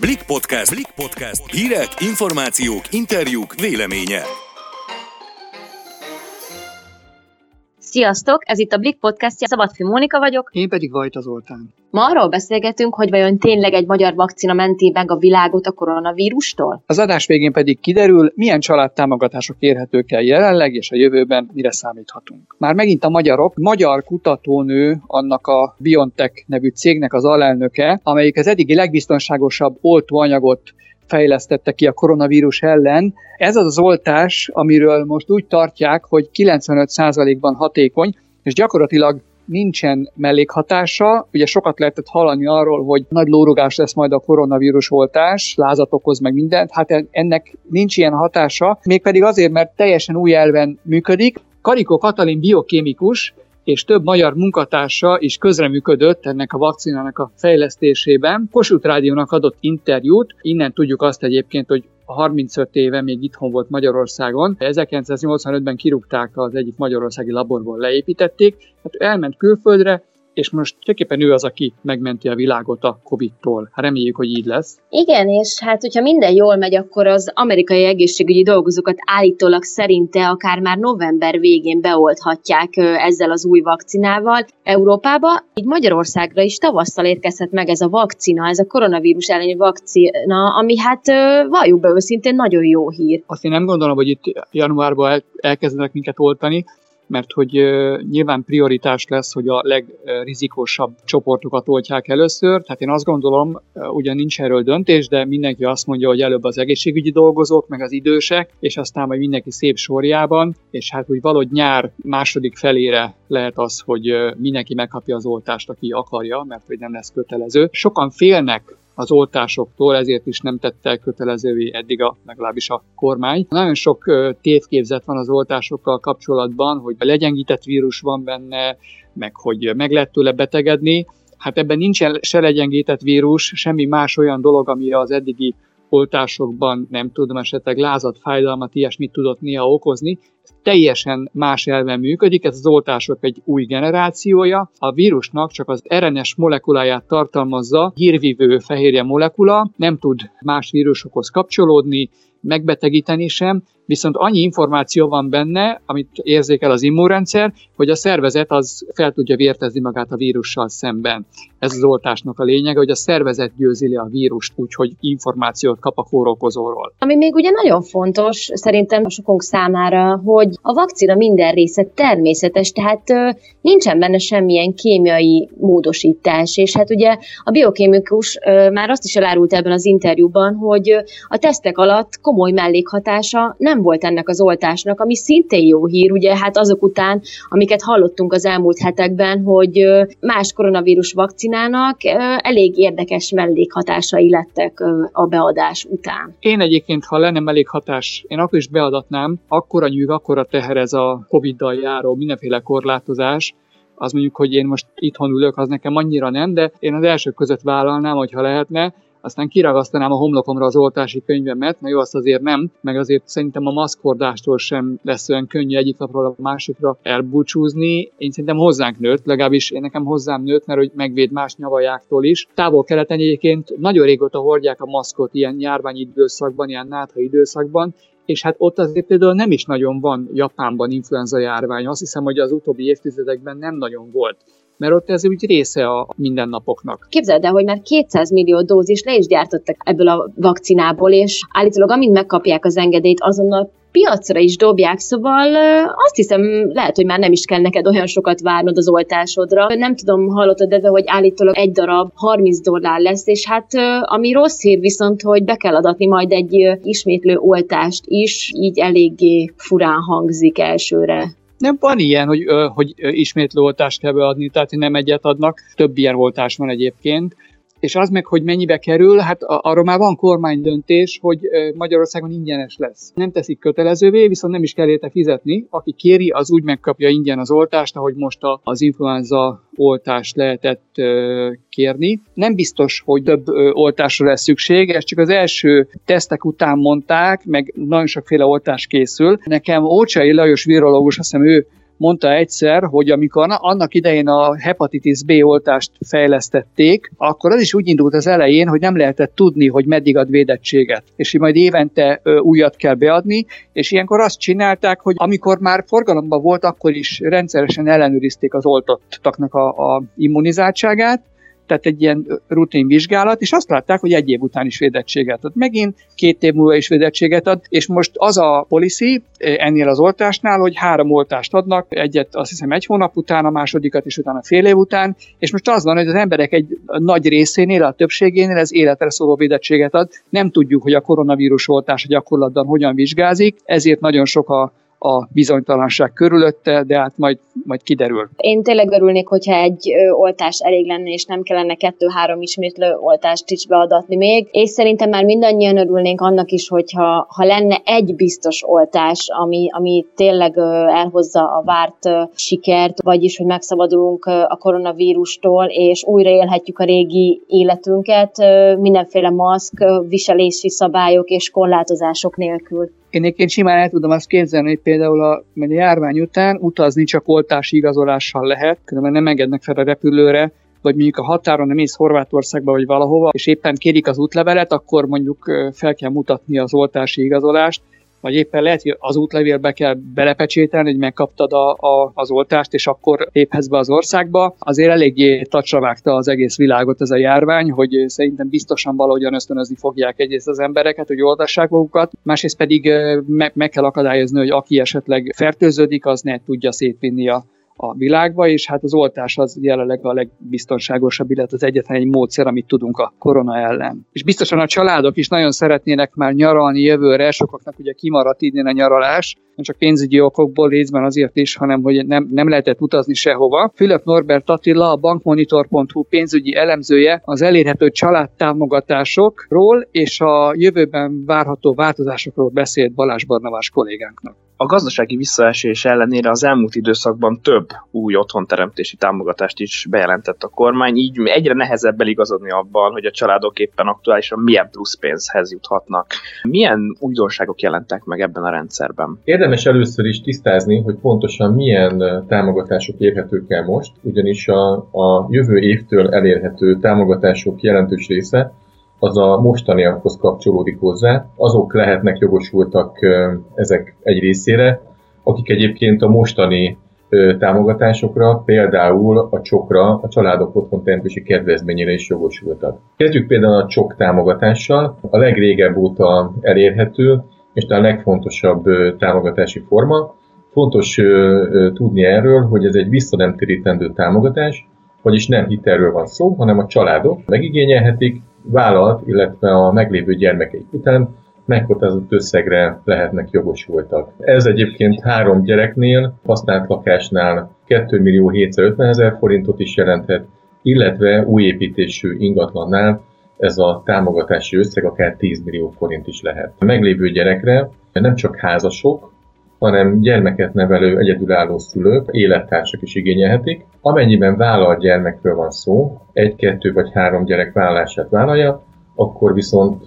Blik Podcast. Blik Podcast. Hírek, információk, interjúk, véleménye. Sziasztok! Ez itt a Blik podcastja, Szabadfi Mónika vagyok. Én pedig Vajta Zoltán. Ma arról beszélgetünk, hogy vajon tényleg egy magyar vakcina menti meg a világot a koronavírustól? Az adás végén pedig kiderül, milyen családtámogatások érhetők el jelenleg és a jövőben mire számíthatunk. Már megint a magyarok, magyar kutatónő annak a BioNTech nevű cégnek az alelnöke, amelyik az eddigi legbiztonságosabb oltóanyagot fejlesztette ki a koronavírus ellen. Ez az az oltás, amiről most úgy tartják, hogy 95%-ban hatékony, és gyakorlatilag nincsen mellékhatása. Ugye sokat lehetett hallani arról, hogy nagy lórugás lesz majd a koronavírus oltás, lázat okoz meg mindent. Hát ennek nincs ilyen hatása, mégpedig azért, mert teljesen új elven működik. Karikó Katalin biokémikus és több magyar munkatársa is közreműködött ennek a vakcinának a fejlesztésében. Kossuth Rádiónak adott interjút, innen tudjuk azt egyébként, hogy 35 éve még itthon volt Magyarországon. 1985-ben kirúgták az egyik magyarországi laborból, leépítették, hát elment külföldre, és most tulajdonképpen ő az, aki megmenti a világot a Covid-tól. Hát reméljük, hogy így lesz. Igen, és hát hogyha minden jól megy, akkor az amerikai egészségügyi dolgozókat állítólag szerinte akár már november végén beolthatják ezzel az új vakcinával Európába. Így Magyarországra is tavasszal érkezhet meg ez a vakcina, ez a koronavírus elleni vakcina, ami hát valljuk be őszintén nagyon jó hír. Azt én nem gondolom, hogy itt januárban elkezdenek minket oltani, mert hogy nyilván prioritás lesz, hogy a legrizikosabb csoportokat oltják először. Tehát én azt gondolom, ugyan nincs erről döntés, de mindenki azt mondja, hogy előbb az egészségügyi dolgozók, meg az idősek, és aztán majd mindenki szép sorjában, és hát úgy valahogy nyár második felére lehet az, hogy mindenki megkapja az oltást, aki akarja, mert hogy nem lesz kötelező. Sokan félnek az oltásoktól, ezért is nem tette kötelezővé eddig a, legalábbis a kormány. Nagyon sok tévképzet van az oltásokkal kapcsolatban, hogy legyengített vírus van benne, meg hogy meg lehet tőle betegedni. Hát ebben nincsen se legyengített vírus, semmi más olyan dolog, amire az eddigi oltásokban nem tudom, esetleg lázat, fájdalmat, ilyesmit tudott néha okozni, teljesen más elven működik, ez az oltások egy új generációja. A vírusnak csak az RNS molekuláját tartalmazza, hírvívő fehérje molekula, nem tud más vírusokhoz kapcsolódni, megbetegíteni sem, viszont annyi információ van benne, amit érzékel az immunrendszer, hogy a szervezet az fel tudja vértezni magát a vírussal szemben. Ez az oltásnak a lényege, hogy a szervezet győzi le a vírust úgy, hogy információt kap a kórokozóról. Ami még ugye nagyon fontos szerintem a sokunk számára, hogy a vakcina minden része természetes, tehát nincsen benne semmilyen kémiai módosítás, és hát ugye a biokémikus már azt is elárult ebben az interjúban, hogy a tesztek alatt komoly mellékhatása nem volt ennek az oltásnak, ami szintén jó hír, ugye hát azok után, amiket hallottunk az elmúlt hetekben, hogy más koronavírus vakcinának elég érdekes mellékhatásai lettek a beadás után. Én egyébként, ha lenne mellékhatás, én akkor is beadatnám, akkora nyűg, akkora teher ez a Covid-dal járó mindenféle korlátozás, az mondjuk, hogy én most itthon ülök, az nekem annyira nem, de én az elsők között vállalnám, hogyha lehetne, aztán kiragasztanám a homlokomra az oltási könyvemet, na jó, azt azért nem, meg azért szerintem a maszkordástól sem lesz olyan könnyű egyik napról a másikra elbúcsúzni. Én szerintem hozzánk nőtt, legalábbis én nekem hozzám nőtt, mert hogy megvéd más nyavajáktól is. Távol-keleten egyébként nagyon régóta hordják a maszkot ilyen járványi időszakban, ilyen nátha időszakban, és hát ott azért például nem is nagyon van Japánban influenza járvány, azt hiszem, hogy az utóbbi évtizedekben nem nagyon volt mert ott ez úgy része a mindennapoknak. Képzeld el, hogy már 200 millió dózis le is gyártottak ebből a vakcinából, és állítólag amint megkapják az engedélyt, azonnal piacra is dobják, szóval azt hiszem, lehet, hogy már nem is kell neked olyan sokat várnod az oltásodra. Nem tudom, hallottad de hogy állítólag egy darab 30 dollár lesz, és hát ami rossz hír viszont, hogy be kell adatni majd egy ismétlő oltást is, így eléggé furán hangzik elsőre. Nem van ilyen, hogy, hogy ismétlő oltást kell beadni, tehát nem egyet adnak, több ilyen oltás van egyébként, és az meg, hogy mennyibe kerül, hát arról már van kormánydöntés, hogy Magyarországon ingyenes lesz. Nem teszik kötelezővé, viszont nem is kell érte fizetni. Aki kéri, az úgy megkapja ingyen az oltást, ahogy most az influenza oltást lehetett kérni. Nem biztos, hogy több oltásra lesz szükség, ezt csak az első tesztek után mondták, meg nagyon sokféle oltás készül. Nekem Ócsai Lajos virológus, azt hiszem ő mondta egyszer, hogy amikor annak idején a hepatitis B oltást fejlesztették, akkor az is úgy indult az elején, hogy nem lehetett tudni, hogy meddig ad védettséget, és hogy majd évente újat kell beadni, és ilyenkor azt csinálták, hogy amikor már forgalomban volt, akkor is rendszeresen ellenőrizték az oltottaknak a, a immunizáltságát, tehát egy ilyen rutin vizsgálat, és azt látták, hogy egy év után is védettséget ad. Megint két év múlva is védettséget ad, és most az a policy eh, ennél az oltásnál, hogy három oltást adnak, egyet azt hiszem egy hónap után, a másodikat is utána fél év után, és most az van, hogy az emberek egy nagy részénél, a többségénél ez életre szóló védettséget ad. Nem tudjuk, hogy a koronavírus oltás a gyakorlatban hogyan vizsgázik, ezért nagyon sok a a bizonytalanság körülötte, de hát majd, majd kiderül. Én tényleg örülnék, hogyha egy oltás elég lenne, és nem kellene kettő-három ismétlő oltást is beadatni még. És szerintem már mindannyian örülnénk annak is, hogyha ha lenne egy biztos oltás, ami, ami tényleg elhozza a várt sikert, vagyis, hogy megszabadulunk a koronavírustól, és újra élhetjük a régi életünket mindenféle maszk, viselési szabályok és korlátozások nélkül. Én egyébként simán el tudom azt képzelni, hogy például a, a járvány után utazni csak oltási igazolással lehet, különben nem engednek fel a repülőre, vagy mondjuk a határon nem mész Horvátországba vagy valahova, és éppen kérik az útlevelet, akkor mondjuk fel kell mutatni az oltási igazolást, vagy éppen lehet, hogy az útlevélbe kell belepecsételni, hogy megkaptad a, a, az oltást, és akkor léphetsz be az országba. Azért eléggé tacsra vágta az egész világot ez a járvány, hogy szerintem biztosan valahogyan ösztönözni fogják egyrészt az embereket, hogy oltassák magukat, másrészt pedig meg, meg kell akadályozni, hogy aki esetleg fertőződik, az ne tudja szétvinni a a világba, és hát az oltás az jelenleg a legbiztonságosabb, illetve az egyetlen egy módszer, amit tudunk a korona ellen. És biztosan a családok is nagyon szeretnének már nyaralni jövőre, sokaknak ugye kimaradt idén a nyaralás, nem csak pénzügyi okokból részben azért is, hanem hogy nem, nem lehetett utazni sehova. Fülöp Norbert Attila, a bankmonitor.hu pénzügyi elemzője az elérhető családtámogatásokról és a jövőben várható változásokról beszélt Balázs Barnavás kollégánknak. A gazdasági visszaesés ellenére az elmúlt időszakban több új otthonteremtési támogatást is bejelentett a kormány, így egyre nehezebb eligazodni abban, hogy a családok éppen aktuálisan milyen plusz pénzhez juthatnak. Milyen újdonságok jelentek meg ebben a rendszerben? Érdemes először is tisztázni, hogy pontosan milyen támogatások érhetők el most, ugyanis a, a jövő évtől elérhető támogatások jelentős része az a mostaniakhoz kapcsolódik hozzá. Azok lehetnek jogosultak ezek egy részére, akik egyébként a mostani támogatásokra, például a csokra, a családok otthon teremtési kedvezményére is jogosultak. Kezdjük például a csok támogatással, a legrégebb óta elérhető, és a legfontosabb támogatási forma. Fontos tudni erről, hogy ez egy visszanemtérítendő támogatás, vagyis nem hitelről van szó, hanem a családok megigényelhetik, vállalt, illetve a meglévő gyermekeik után meghatározott összegre lehetnek jogosultak. Ez egyébként három gyereknél, használt lakásnál 2 millió 750 ezer forintot is jelenthet, illetve új építésű ingatlannál ez a támogatási összeg akár 10 millió forint is lehet. A meglévő gyerekre nem csak házasok, hanem gyermeket nevelő egyedülálló szülők, élettársak is igényelhetik. Amennyiben vállalt gyermekről van szó, egy, kettő vagy három gyerek vállását vállalja, akkor viszont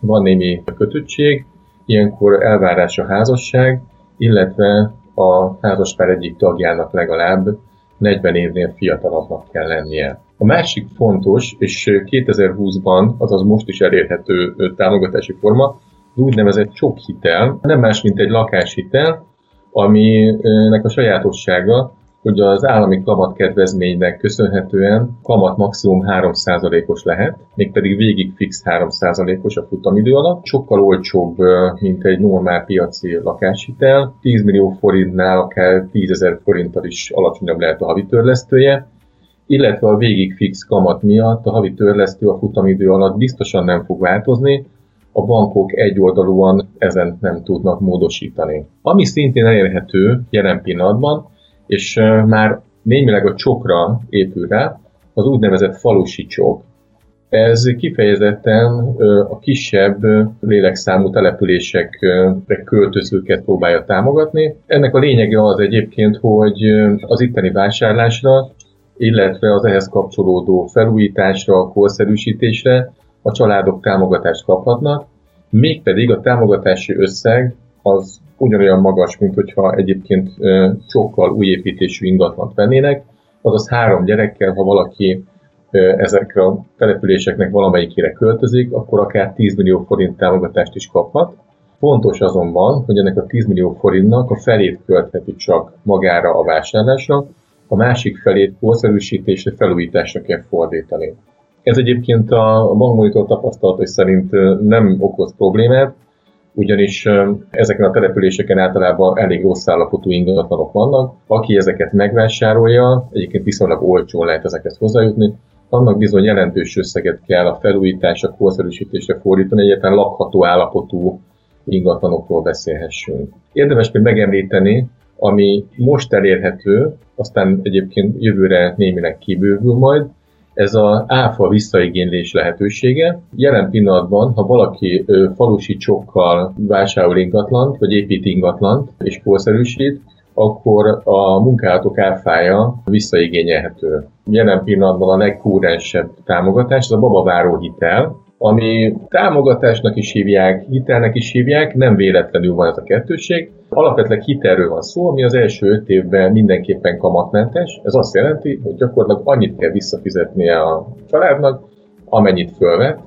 van némi kötöttség, ilyenkor elvárás a házasság, illetve a házaspár egyik tagjának legalább 40 évnél fiatalabbnak kell lennie. A másik fontos, és 2020-ban, azaz most is elérhető támogatási forma, úgynevezett hitel, nem más, mint egy lakáshitel, aminek a sajátossága, hogy az állami kamatkedvezménynek köszönhetően kamat maximum 3%-os lehet, mégpedig végig fix 3%-os a futamidő alatt. Sokkal olcsóbb, mint egy normál piaci lakáshitel. 10 millió forintnál akár 10 ezer forinttal is alacsonyabb lehet a havi törlesztője, illetve a végig fix kamat miatt a havi törlesztő a futamidő alatt biztosan nem fog változni, a bankok egyoldalúan ezen nem tudnak módosítani. Ami szintén elérhető jelen pillanatban, és már némileg a csokra épül rá, az úgynevezett falusi csok. Ez kifejezetten a kisebb lélekszámú településekre költözőket próbálja támogatni. Ennek a lényege az egyébként, hogy az itteni vásárlásra, illetve az ehhez kapcsolódó felújításra, korszerűsítésre a családok támogatást kaphatnak, mégpedig a támogatási összeg az ugyanolyan magas, mint hogyha egyébként sokkal új építésű ingatlant vennének, azaz három gyerekkel, ha valaki ezekre a településeknek valamelyikére költözik, akkor akár 10 millió forint támogatást is kaphat. Fontos azonban, hogy ennek a 10 millió forintnak a felét költheti csak magára a vásárlásra, a másik felét korszerűsítésre, felújításra kell fordítani. Ez egyébként a bankmonitor tapasztalatai szerint nem okoz problémát, ugyanis ezeken a településeken általában elég rossz állapotú ingatlanok vannak. Aki ezeket megvásárolja, egyébként viszonylag olcsón lehet ezeket hozzájutni, annak bizony jelentős összeget kell a felújításra, korszerűsítésre fordítani, egyáltalán lakható állapotú ingatlanokról beszélhessünk. Érdemes még megemlíteni, ami most elérhető, aztán egyébként jövőre némileg kibővül majd, ez az áfa visszaigénylés lehetősége. Jelen pillanatban, ha valaki falusi csokkal vásárol ingatlant, vagy épít ingatlant és korszerűsít, akkor a munkálatok áfája visszaigényelhető. Jelen pillanatban a legkúrensebb támogatás, ez a babaváró hitel, ami támogatásnak is hívják, hitelnek is hívják, nem véletlenül van ez a kettőség. Alapvetően hitelről van szó, ami az első öt évben mindenképpen kamatmentes. Ez azt jelenti, hogy gyakorlatilag annyit kell visszafizetnie a családnak, amennyit fölvet,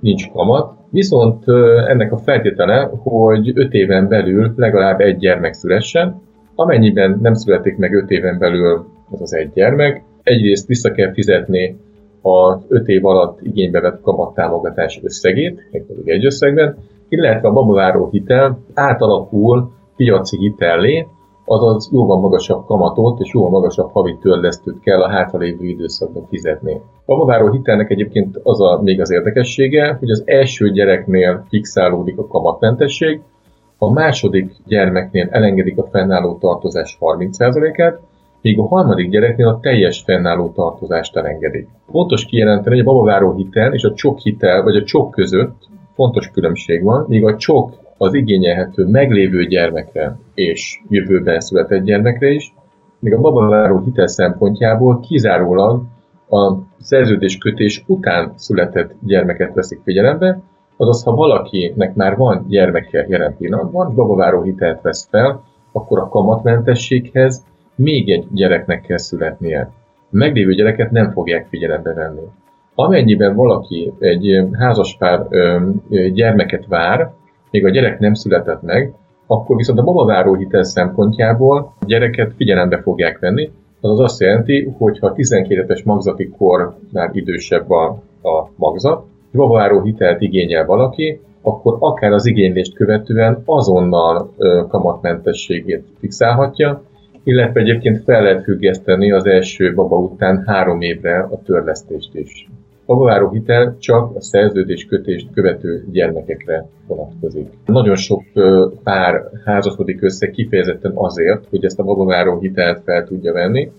nincs kamat. Viszont ennek a feltétele, hogy öt éven belül legalább egy gyermek szülessen, amennyiben nem születik meg öt éven belül ez az egy gyermek, egyrészt vissza kell fizetni az 5 év alatt igénybe vett kamattámogatás összegét, egy összegben, illetve a babaváró hitel átalakul piaci hitellé, azaz jóval magasabb kamatot és jóval magasabb havi törlesztőt kell a hátralévő időszakban fizetni. A babaváró hitelnek egyébként az a még az érdekessége, hogy az első gyereknél fixálódik a kamatmentesség, a második gyermeknél elengedik a fennálló tartozás 30%-át, míg a harmadik gyereknél a teljes fennálló tartozást elengedik. Fontos kijelenteni, hogy a babaváró hitel és a csok hitel, vagy a csok között fontos különbség van, míg a csok az igényelhető meglévő gyermekre és jövőben született gyermekre is, míg a babaváró hitel szempontjából kizárólag a szerződéskötés után született gyermeket veszik figyelembe, azaz ha valakinek már van gyermeke jelen pillanatban, babaváró hitelt vesz fel, akkor a kamatmentességhez még egy gyereknek kell születnie. Meglévő gyereket nem fogják figyelembe venni. Amennyiben valaki egy házaspár gyermeket vár, még a gyerek nem született meg, akkor viszont a babaváró hitel szempontjából a gyereket figyelembe fogják venni, az azt jelenti, hogy ha 12 éves magzati kornál idősebb a, a magzat, és babaváró hitelt igényel valaki, akkor akár az igénylést követően azonnal ö, kamatmentességét fixálhatja, illetve egyébként fel lehet függeszteni az első baba után három évre a törlesztést is. A babaváró hitel csak a szerződés kötést követő gyermekekre vonatkozik. Nagyon sok pár házasodik össze kifejezetten azért, hogy ezt a babaváró hitelt fel tudja venni,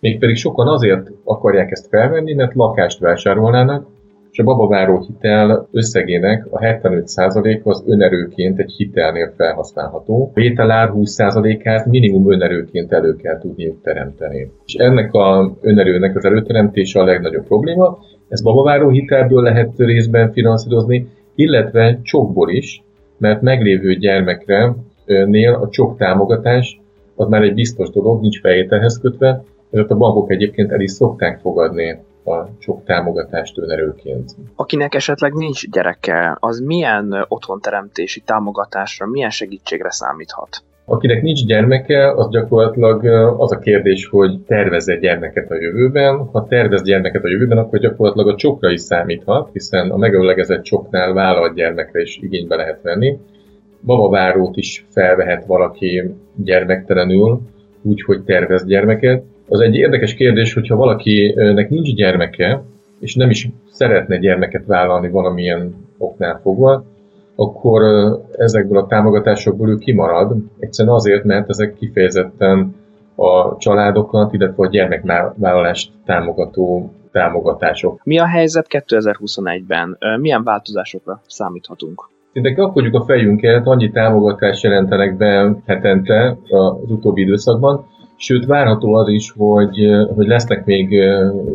mégpedig sokan azért akarják ezt felvenni, mert lakást vásárolnának, és a babaváró hitel összegének a 75% az önerőként egy hitelnél felhasználható. A vételár 20%-át minimum önerőként elő kell tudniuk teremteni. És ennek a önerőnek az előteremtése a legnagyobb probléma. Ez babaváró hitelből lehet részben finanszírozni, illetve csokból is, mert meglévő gyermekre nél a csok támogatás az már egy biztos dolog, nincs feltételhez kötve, ezért a bankok egyébként el is szokták fogadni a sok támogatást önerőként. Akinek esetleg nincs gyereke, az milyen otthonteremtési támogatásra, milyen segítségre számíthat? Akinek nincs gyermeke, az gyakorlatilag az a kérdés, hogy tervez-e gyermeket a jövőben. Ha tervez gyermeket a jövőben, akkor gyakorlatilag a csokra is számíthat, hiszen a megölegezett csoknál vállalt gyermekre is igénybe lehet venni. Babavárót is felvehet valaki gyermektelenül, úgy, hogy tervez gyermeket. Az egy érdekes kérdés, hogyha valakinek nincs gyermeke, és nem is szeretne gyermeket vállalni valamilyen oknál fogva, akkor ezekből a támogatásokból ő kimarad. Egyszerűen azért, mert ezek kifejezetten a családokat, illetve a gyermekvállalást támogató támogatások. Mi a helyzet 2021-ben? Milyen változásokra számíthatunk? Szinte kapkodjuk a fejünket, annyi támogatást jelentenek be hetente az utóbbi időszakban, sőt várható az is, hogy, hogy lesznek még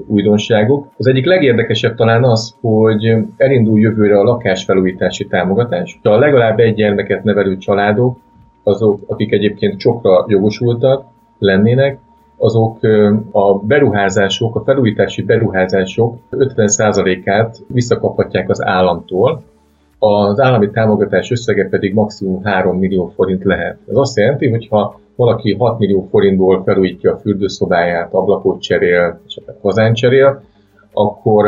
újdonságok. Az egyik legérdekesebb talán az, hogy elindul jövőre a lakásfelújítási támogatás. A legalább egy gyermeket nevelő családok azok, akik egyébként csokra jogosultak lennének, azok a beruházások, a felújítási beruházások 50%-át visszakaphatják az államtól, az állami támogatás összege pedig maximum 3 millió forint lehet. Ez azt jelenti, hogy ha valaki 6 millió forintból felújítja a fürdőszobáját, ablakot cserél, esetleg kazán cserél, akkor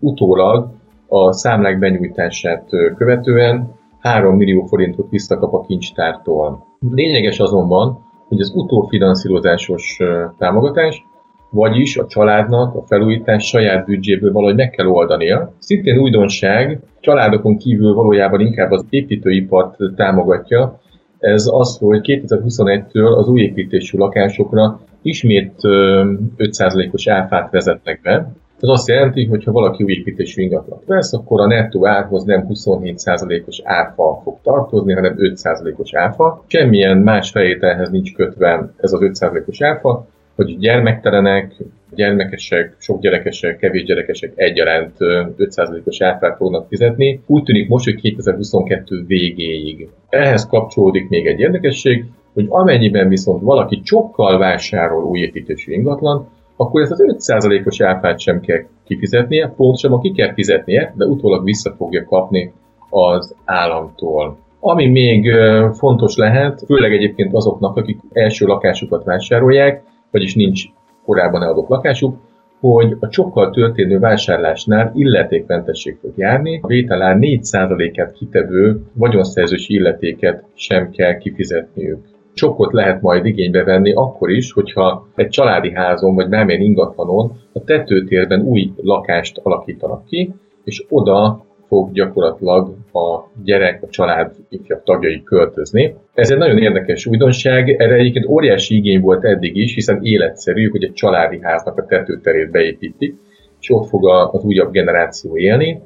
utólag a számlák benyújtását követően 3 millió forintot visszakap a kincstártól. Lényeges azonban, hogy az utófinanszírozásos támogatás, vagyis a családnak a felújítás saját büdzséből valahogy meg kell oldania. Szintén újdonság, családokon kívül valójában inkább az építőipart támogatja, ez az, hogy 2021-től az új építésű lakásokra ismét 5%-os áfát vezetnek be, ez azt jelenti, hogy ha valaki új építésű ingatlant vesz, akkor a nettó árhoz nem 27%-os áfa fog tartozni, hanem 5%-os áfa. Semmilyen más feltételhez nincs kötve ez az 5%-os áfa, hogy gyermektelenek, gyermekesek, sok gyerekesek, kevés gyerekesek egyaránt 5%-os áfát fognak fizetni. Úgy tűnik most, hogy 2022 végéig. Ehhez kapcsolódik még egy érdekesség, hogy amennyiben viszont valaki csokkal vásárol új építésű ingatlan, akkor ezt az 5%-os áfát sem kell kifizetnie, pontosabban ki kell fizetnie, de utólag vissza fogja kapni az államtól. Ami még fontos lehet, főleg egyébként azoknak, akik első lakásukat vásárolják, vagyis nincs korábban eladott lakásuk, hogy a csokkal történő vásárlásnál illetékmentesség fog járni, a vételár 4%-át kitevő vagyonszerzősi illetéket sem kell kifizetniük. Csokot lehet majd igénybe venni akkor is, hogyha egy családi házon vagy bármilyen ingatlanon a tetőtérben új lakást alakítanak ki, és oda fog gyakorlatilag a gyerek, a család ifjabb tagjai költözni. Ez egy nagyon érdekes újdonság, erre egyébként óriási igény volt eddig is, hiszen életszerű, hogy egy családi háznak a tetőterét beépítik, és ott fog az újabb generáció élni.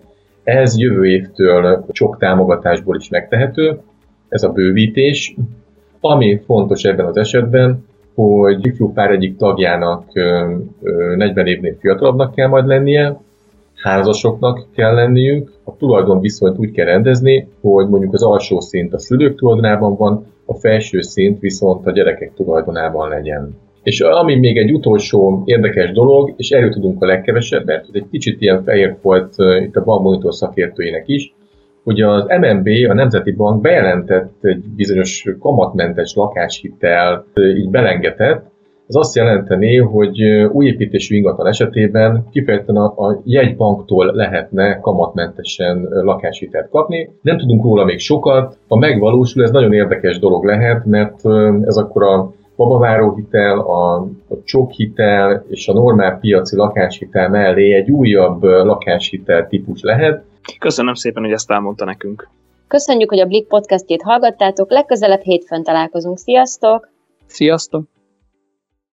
Ez jövő évtől sok támogatásból is megtehető, ez a bővítés, ami fontos ebben az esetben, hogy ifjú pár egyik tagjának 40 évnél fiatalabbnak kell majd lennie, házasoknak kell lenniük, a tulajdon viszonyt úgy kell rendezni, hogy mondjuk az alsó szint a szülők tulajdonában van, a felső szint viszont a gyerekek tulajdonában legyen. És ami még egy utolsó érdekes dolog, és erről tudunk a legkevesebb, mert ez egy kicsit ilyen fehér volt itt a Balmonitor szakértőinek is, hogy az MNB, a Nemzeti Bank bejelentett egy bizonyos kamatmentes lakáshitel, így belengetett, ez azt jelenteni, hogy új építésű ingatlan esetében kifejezetten a, a jegybanktól lehetne kamatmentesen lakáshitelt kapni. Nem tudunk róla még sokat, ha megvalósul, ez nagyon érdekes dolog lehet, mert ez akkor a babaváró hitel, a, a csokhitel és a normál piaci lakáshitel mellé egy újabb lakáshitel típus lehet, Köszönöm szépen, hogy ezt elmondta nekünk. Köszönjük, hogy a Blik podcastjét hallgattátok, legközelebb hétfőn találkozunk. Sziasztok! Sziasztok!